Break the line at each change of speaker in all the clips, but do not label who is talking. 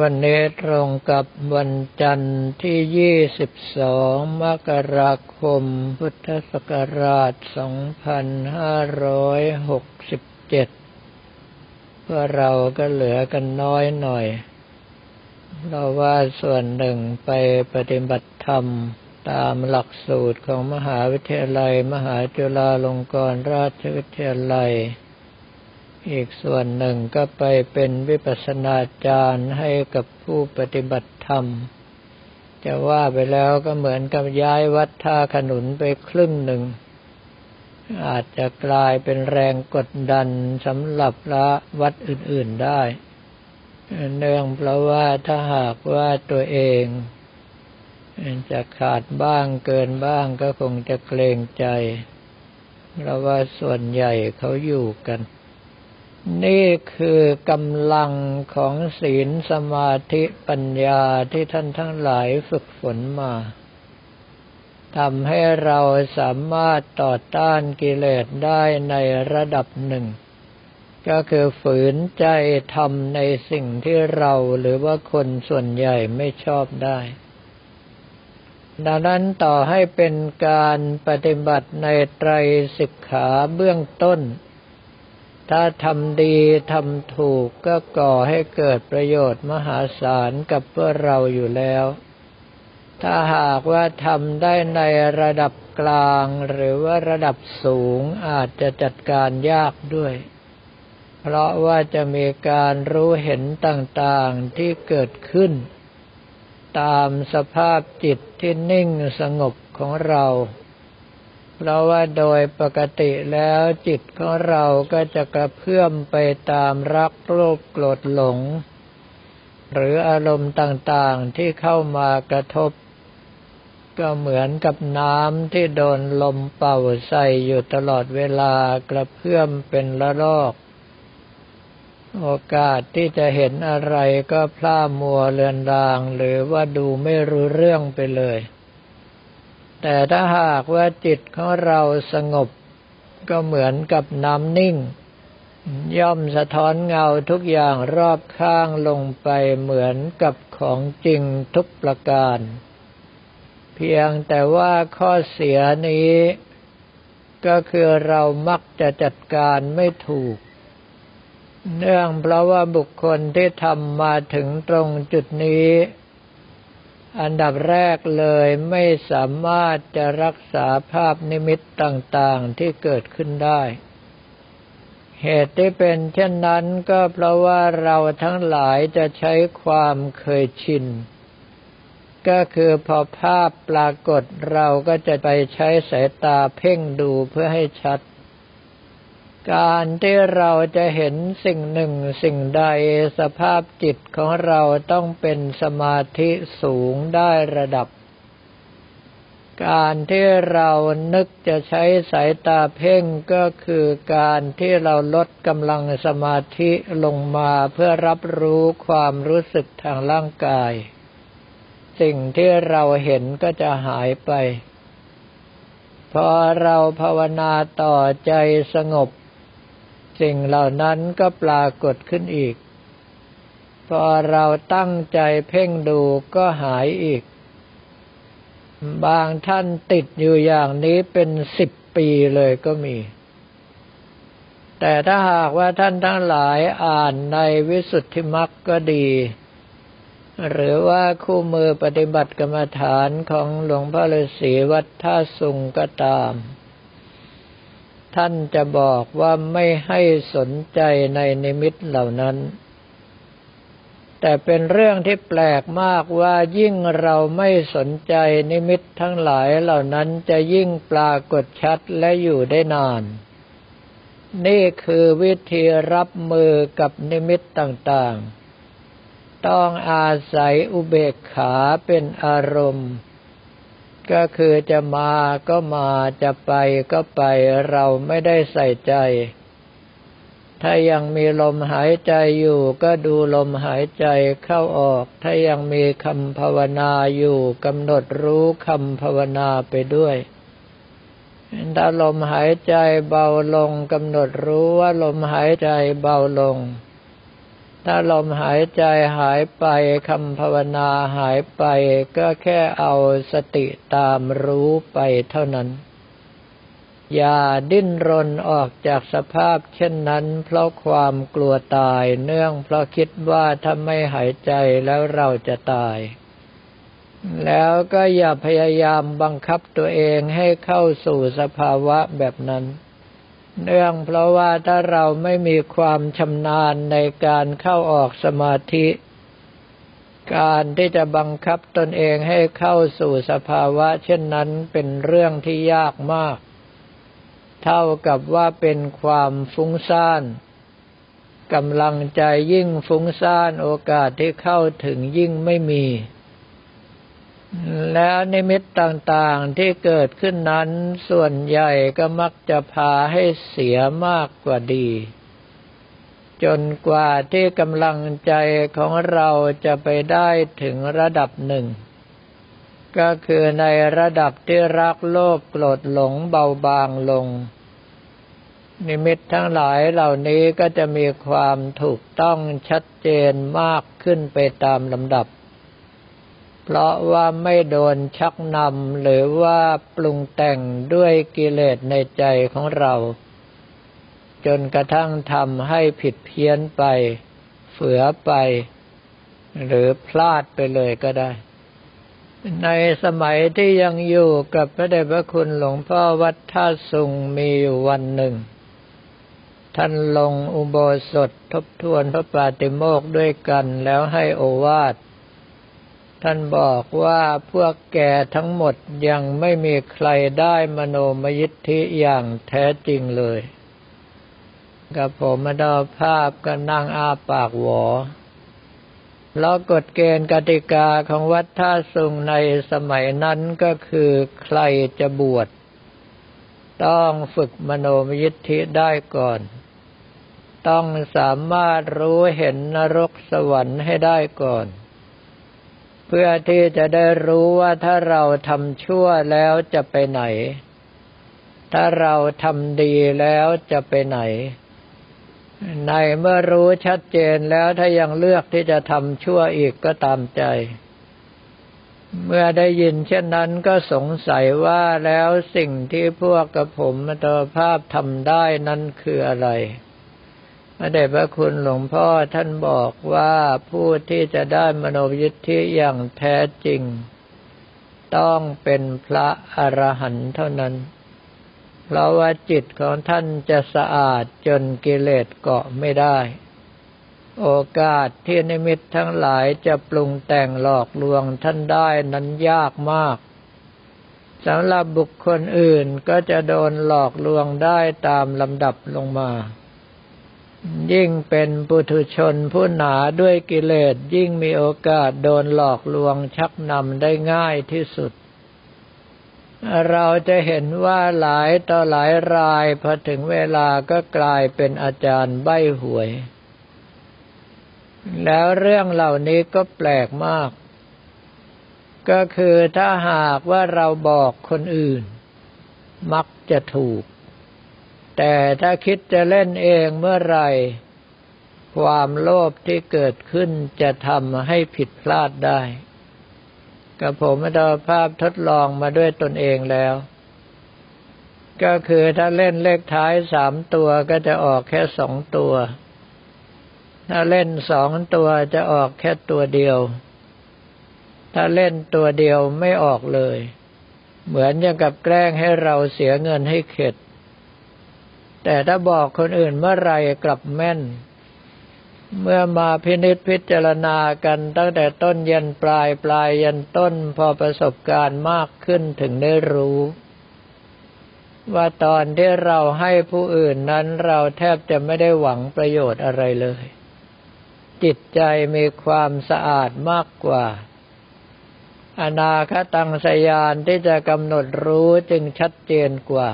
วันนี้ตรงกับวันจันทร์ที่ 22 มกราคม พุทธศักราช 2567 เพราะเราก็เหลือกันน้อยหน่อยเราว่าส่วนหนึ่งไปปฏิบัติธรรมตามหลักสูตรของมหาวิทยาลัย มหาจุฬาลงกรณราชวิทยาลัย อีกส่วนหนึ่งก็ไปเป็นวิปัสนาจารย์ให้กับผู้ปฏิบัติธรรม จะว่าไปแล้วก็เหมือนกับย้ายวัดท่าขนุนไปครึ่งหนึ่ง อาจจะกลายเป็นแรงกดดันสำหรับละวัดอื่นๆได้ เนื่องเพราะว่าถ้าหากว่าตัวเองจะขาดบ้างเกินบ้างก็คงจะเกรงใจ เพราะว่าส่วนใหญ่เขาอยู่กัน นี่คือกำลังของศีลสมาธิปัญญาที่ท่านทั้งหลายฝึกฝนมาทำให้เราสามารถต่อต้านกิเลสได้ในระดับหนึ่ง ก็คือฝืนใจทำในสิ่งที่เราหรือว่าคนส่วนใหญ่ไม่ชอบได้ดังนั้นต่อให้เป็นการปฏิบัติในไตรสิกขาเบื้องต้น ถ้าทำดีทำถูกก็ก่อให้เกิดประโยชน์มหาศาลกับพวกเราอยู่แล้ว ถ้าหากว่าทำได้ในระดับกลางหรือว่าระดับสูงอาจจะจัดการยากด้วย เพราะว่าจะมีการรู้เห็นต่างๆที่เกิดขึ้น ตามสภาพจิตที่นิ่งสงบของเรา เพราะว่าโดยปกติแล้วจิตของเราก็จะกระเพื่อมไปตามรักโลภโกรธหลง หรืออารมณ์ต่างๆที่เข้ามากระทบ ก็เหมือนกับน้ำที่โดนลมเป่าใส่อยู่ตลอดเวลากระเพื่อมเป็นละลอก โอกาสที่จะเห็นอะไรก็พล่ามัวเลือนราง หรือว่าดูไม่รู้เรื่องไปเลย แต่ถ้าหากว่าจิตของเราสงบก็เหมือนกับน้ำนิ่ง ย่อมสะท้อนเงาทุกอย่างรอบข้างลงไปเหมือนกับของจริงทุกประการ เพียงแต่ว่าข้อเสียนี้ ก็คือเรามักจะจัดการไม่ถูก เนื่องเพราะว่าบุคคลที่ทำมาถึงตรงจุดนี้ อันดับแรกเลยไม่สามารถจะรักษาภาพนิมิตต่างๆที่เกิดขึ้นได้ เหตุที่เป็นเช่นนั้นก็เพราะว่าเราทั้งหลายจะใช้ความเคยชิน ก็คือพอภาพปรากฏเราก็จะไปใช้สายตาเพ่งดูเพื่อให้ชัด การที่เราจะเห็นสิ่งหนึ่งสิ่งใดสภาพจิตของเราต้องเป็นสมาธิสูงได้ระดับ การที่เรานึกจะใช้สายตาเพ่งก็คือการที่เราลดกำลังสมาธิลงมาเพื่อรับรู้ความรู้สึกทางร่างกาย สิ่งที่เราเห็นก็จะหายไป พอเราภาวนาต่อใจสงบ สิ่งเหล่านั้นก็ปรากฏขึ้นอีก พอเราตั้งใจเพ่งดูก็หายอีก บางท่านติดอยู่อย่างนี้เป็นสิบปีเลยก็มี แต่ถ้าหากว่าท่านทั้งหลายอ่านในวิสุทธิมรรคก็ดี หรือว่าคู่มือปฏิบัติกรรมฐานของหลวงพ่อฤาษีวัดท่าสุงก็ตาม ท่านจะบอกว่าไม่ให้สนใจในนิมิตเหล่านั้น แต่เป็นเรื่องที่แปลกมากว่ายิ่งเราไม่สนใจนิมิตทั้งหลายเหล่านั้นจะยิ่งปรากฏชัดและอยู่ได้นาน นี่คือวิธีรับมือกับนิมิตต่างๆ ต้องอาศัยอุเบกขาเป็นอารมณ์ ก็คือจะมาก็มาจะไปก็ไปเราไม่ได้ใส่ใจ ถ้ายังมีลมหายใจอยู่ก็ดูลมหายใจเข้าออก ถ้ายังมีคำภาวนาอยู่กำหนดรู้คำภาวนาไปด้วยถ้าลมหายใจเบาลงกำหนดรู้ว่าลมหายใจเบาลง ถ้าลมหายใจหายไปคำภาวนาหายไปก็แค่เอาสติตามรู้ไปเท่านั้น อย่าดิ้นรนออกจากสภาพเช่นนั้น เพราะความกลัวตายเนื่องเพราะคิดว่าถ้าไม่หายใจแล้วเราจะตาย แล้วก็อย่าพยายามบังคับตัวเองให้เข้าสู่สภาวะแบบนั้น เนื่องเพราะว่าถ้าเราไม่มีความชำนาญในการเข้าออกสมาธิ การที่จะบังคับตนเองให้เข้าสู่สภาวะ เช่นนั้นเป็นเรื่องที่ยากมาก เท่ากับว่าเป็นความฟุ้งซ่านกำลังใจยิ่งฟุ้งซ่านโอกาสที่เข้าถึงยิ่งไม่มี แล้วนิมิตต่างๆที่เกิดขึ้นนั้นส่วนใหญ่ก็มักจะพาให้เสียมากกว่าดี จนกว่าที่กำลังใจของเราจะไปได้ถึงระดับหนึ่ง ก็คือในระดับที่รักโลภโกรธหลงเบาบางลง นิมิตทั้งหลายเหล่านี้ก็จะมีความถูกต้องชัดเจนมากขึ้นไปตามลำดับ เพราะว่าไม่โดนชักนำหรือว่าปรุงแต่งด้วยกิเลสในใจของเรา จนกระทั่งทำให้ผิดเพี้ยนไป เฝือไป หรือพลาดไปเลยก็ได้ ในสมัยที่ยังอยู่กับพระเดชพระคุณหลวงพ่อวัดท่าสุงมีอยู่วันหนึ่ง ท่านลงอุโบสถทบทวนพระปาติโมกด้วยกันแล้วให้โอวาท ท่านบอกว่าพวกแกทั้งหมดยังไม่มีใครได้มโนมยิทธิอย่างแท้จริงเลยกับผมมาดอภาพก็นั่งอาปากหวอแล้วกฎเกณฑ์กติกาของวัดท่าสุงในสมัยนั้นก็คือใครจะบวช ต้องฝึกมโนมยิทธิได้ก่อน ต้องสามารถรู้เห็นนรกสวรรค์ให้ได้ก่อน พื่อที่จะได้รู้ว่าถ้าเราทำชั่วแล้วจะไปไหน ถ้าเราทำดีแล้วจะไปไหน ในเมื่อรู้ชัดเจนแล้วถ้ายังเลือกที่จะทำชั่วอีกก็ตามใจ เมื่อได้ยินเช่นนั้นก็สงสัยว่าแล้วสิ่งที่พวกกระผมมตภาพทำได้นั้นคืออะไร ระเดชพระคุณหลวงพ่อท่านบอกว่าผู้ที่จะได้มโนยิทธิอย่างแท้จริง ต้องเป็นพระอรหันต์เท่านั้น เพราะว่าจิตของท่านจะสะอาดจนกิเลสเกาะไม่ได้ โอกาสที่นิมิตทั้งหลายจะปรุงแต่งหลอกลวงท่านได้นั้นยากมากสำหรับบุคคลอื่นก็จะโดนหลอกลวงได้ตามลำดับลงมา ยิ่งเป็นปุถุชนผู้หนาด้วยกิเลสยิ่งมีโอกาสโดนหลอกลวงชักนำได้ง่ายที่สุด เราจะเห็นว่าหลายต่อหลายรายพอถึงเวลาก็กลายเป็นอาจารย์ใบหวย แล้วเรื่องเหล่านี้ก็แปลกมาก ก็คือถ้าหากว่าเราบอกคนอื่น มักจะถูก แต่ถ้าคิดจะเล่นเองเมื่อไรความโลภที่เกิดขึ้นจะทำให้ผิดพลาดได้กับผมมาภาพทดลองมาด้วยตนเองแล้ว ก็คือถ้าเล่นเลขท้ายสามตัวก็จะออกแค่สองตัว ถ้าเล่นสองตัวจะออกแค่ตัวเดียว ถ้าเล่นตัวเดียวไม่ออกเลย เหมือนอย่างกับแกล้งให้เราเสียเงินให้เข็ด แต่ถ้าบอกคนอื่นเมื่อไรกลับแม่น เมื่อมาพินิจพิจารณากันตั้งแต่ต้นยันปลายปลายยันต้นพอประสบการณ์มากขึ้นถึงได้รู้ ว่าตอนที่เราให้ผู้อื่นนั้นเราแทบจะไม่ได้หวังประโยชน์อะไรเลย จิตใจมีความสะอาดมากกว่าอนาคตังสยานที่จะกำหนดรู้จึงชัดเจนกว่า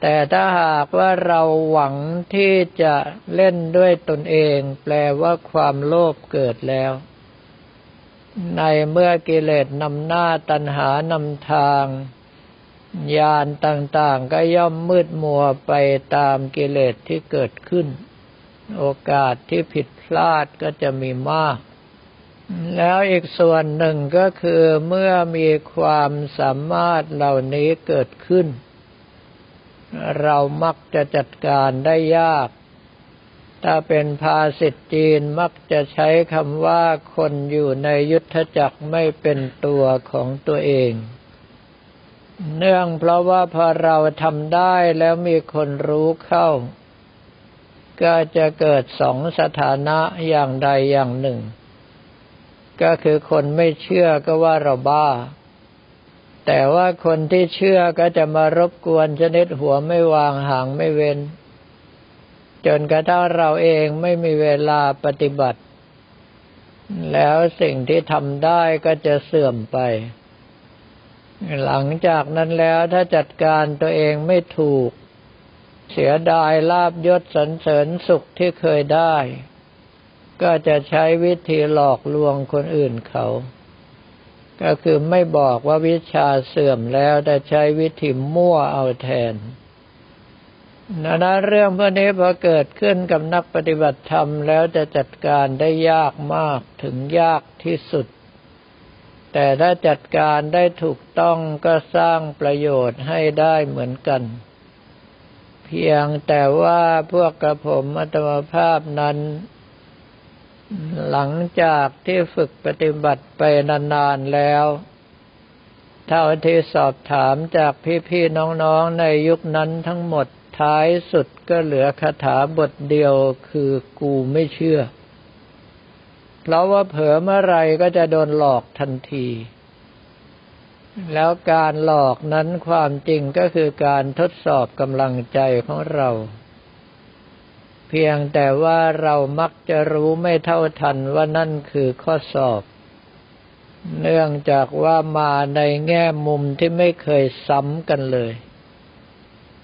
แต่ถ้าหากว่าเราหวังที่จะเล่นด้วยตนเอง แปลว่าความโลภเกิดแล้ว ในเมื่อกิเลสนำหน้าตัณหานำทางญาณต่างๆ ก็ย่อมมืดมัวไปตามกิเลสที่เกิดขึ้น โอกาสที่ผิดพลาดก็จะมีมาก แล้วอีกส่วนหนึ่งก็คือเมื่อมีความสามารถเหล่านี้เกิดขึ้น เรามักจะจัดการได้ยาก ถ้าเป็นภาษิตจีนมักจะใช้คำว่าคนอยู่ในยุทธจักรไม่เป็นตัวของตัวเอง เนื่องเพราะว่าพอเราทำได้แล้วมีคนรู้เข้า ก็จะเกิดสองสถานะอย่างใดอย่างหนึ่ง ก็คือคนไม่เชื่อก็ว่าเราบ้า แต่ว่าคนที่เชื่อก็จะมารบกวนชนิดหัวไม่วางห่างไม่เว้น จนกระทั่งเราเองไม่มีเวลาปฏิบัติ แล้วสิ่งที่ทำได้ก็จะเสื่อมไป หลังจากนั้นแล้วถ้าจัดการตัวเองไม่ถูก เสียดายลาบยศสรรเสริญสุขที่เคยได้ ก็จะใช้วิธีหลอกลวงคนอื่นเขา ก็คือไม่บอกว่าวิชาเสื่อมแล้วแต่ใช้วิธีมั่วเอาแทนนานาเรื่องพวกนี้พอเกิดขึ้นกับนักปฏิบัติธรรมแล้วจะจัดการได้ยากมากถึงยากที่สุด แต่ถ้าจัดการได้ถูกต้องก็สร้างประโยชน์ให้ได้เหมือนกัน เพียงแต่ว่าพวกกระผมอัตมภาพนั้น หลังจากที่ฝึกปฏิบัติไปนานๆแล้ว เท่าที่สอบถามจากพี่ๆน้องๆในยุคนั้นทั้งหมดท้ายสุดก็เหลือคาถาบทเดียวคือกูไม่เชื่อ เพราะว่าเผลอเมื่อไรก็จะโดนหลอกทันที แล้วการหลอกนั้นความจริงก็คือการทดสอบกำลังใจของเรา เพียงแต่ว่าเรามักจะรู้ไม่เท่าทันว่านั่นคือข้อสอบ เนื่องจากว่ามาในแง่มุมที่ไม่เคยซ้ำกันเลย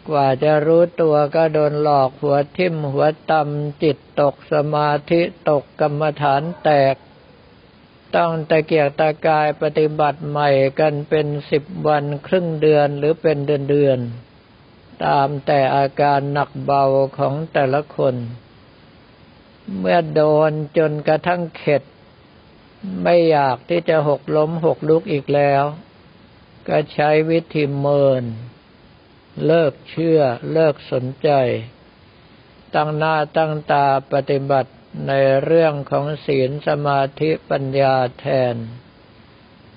กว่าจะรู้ตัวก็โดนหลอกหัวทิ่มหัวตำจิตตกสมาธิตกกรรมฐานแตก ต้องตะเกียกตะกายปฏิบัติใหม่กันเป็นสิบวันครึ่งเดือนหรือเป็นเดือนเดือน ตามแต่อาการหนักเบาของแต่ละคน เมื่อโดนจนกระทั่งเข็ด ไม่อยากที่จะหกล้มหกลุกอีกแล้ว ก็ใช้วิธีเมิน เลิกเชื่อเลิกสนใจ ตั้งหน้าตั้งตาปฏิบัติในเรื่องของศีลสมาธิปัญญาแทน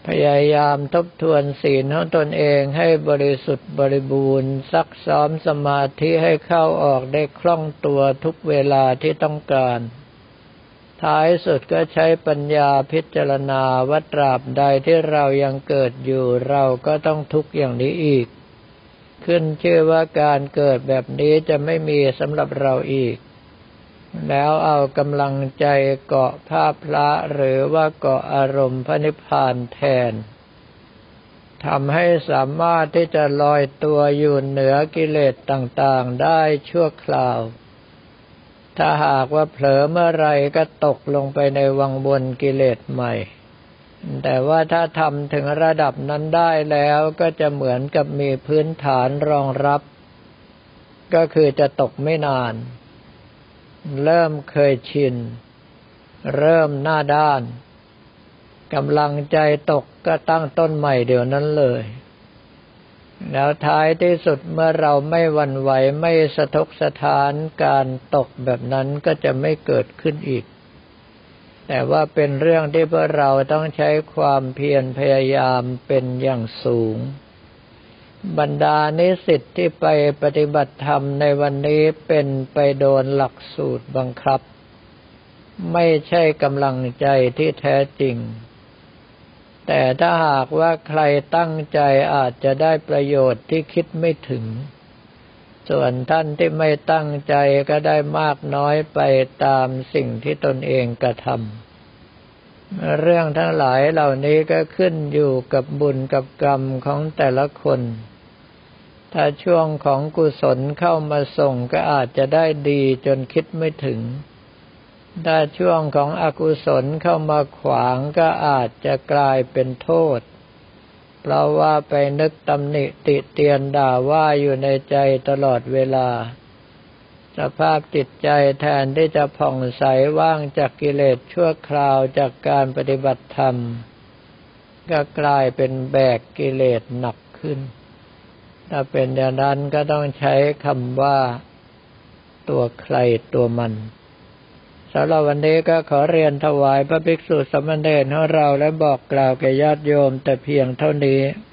พยายามทบทวนศีลของตนเองให้บริสุทธิ์บริบูรณ์ ซักซ้อมสมาธิให้เข้าออกได้คล่องตัวทุกเวลาที่ต้องการ ท้ายสุดก็ใช้ปัญญาพิจารณาวัตราบใดที่เรายังเกิดอยู่เราก็ต้องทุกข์อย่างนี้อีก ขึ้นชื่อว่าการเกิดแบบนี้จะไม่มีสำหรับเราอีก แล้วเอากำลังใจเกาะภาพพระหรือว่าเกาะอารมณ์พระนิพพานแทนทำให้สามารถที่จะลอยตัวอยู่เหนือกิเลสต่างๆได้ชั่วคราว ถ้าหากว่าเผลอเมื่อไรก็ตกลงไปในวังบนกิเลสใหม่ แต่ว่าถ้าทำถึงระดับนั้นได้แล้วก็จะเหมือนกับมีพื้นฐานรองรับ ก็คือจะตกไม่นาน เริ่มเคยชิน เริ่มหน้าด้านกำลังใจตกก็ตั้งต้นใหม่เดี๋ยวนั้นเลย แล้วท้ายที่สุดเมื่อเราไม่วันไหวไม่สะทกสะทานการตกแบบนั้นก็จะไม่เกิดขึ้นอีก แต่ว่าเป็นเรื่องที่พวกเราต้องใช้ความเพียรพยายามเป็นอย่างสูง บรรดานิสิตที่ไปปฏิบัติธรรมในวันนี้เป็นไปโดนหลักสูตรบังคับ ไม่ใช่กำลังใจที่แท้จริง แต่ถ้าหากว่าใครตั้งใจอาจจะได้ประโยชน์ที่คิดไม่ถึง ส่วนท่านที่ไม่ตั้งใจก็ได้มากน้อยไปตามสิ่งที่ตนเองกระทำ เรื่องทั้งหลายเหล่านี้ก็ขึ้นอยู่กับบุญกับกรรมของแต่ละคน ถ้าช่วงของกุศลเข้ามาส่งก็อาจจะได้ดีจนคิดไม่ถึง ถ้าช่วงของอกุศลเข้ามาขวางก็อาจจะกลายเป็นโทษ เพราะว่าไปนึกตำหนิติเตียนด่าว่าอยู่ในใจตลอดเวลา สภาพจิตใจแทนที่จะผ่องใสว่างจากกิเลสชั่วคราวจากการปฏิบัติธรรม ก็กลายเป็นแบกกิเลสหนักขึ้น ถ้าเป็นอย่างนั้นก็ต้องใช้คำว่าตัวใครตัวมันสำหรับวันนี้ก็ขอเรียนถวายพระภิกษุสมณเณรของเราและบอกกล่าวแก่ญาติโยมแต่เพียงเท่านี้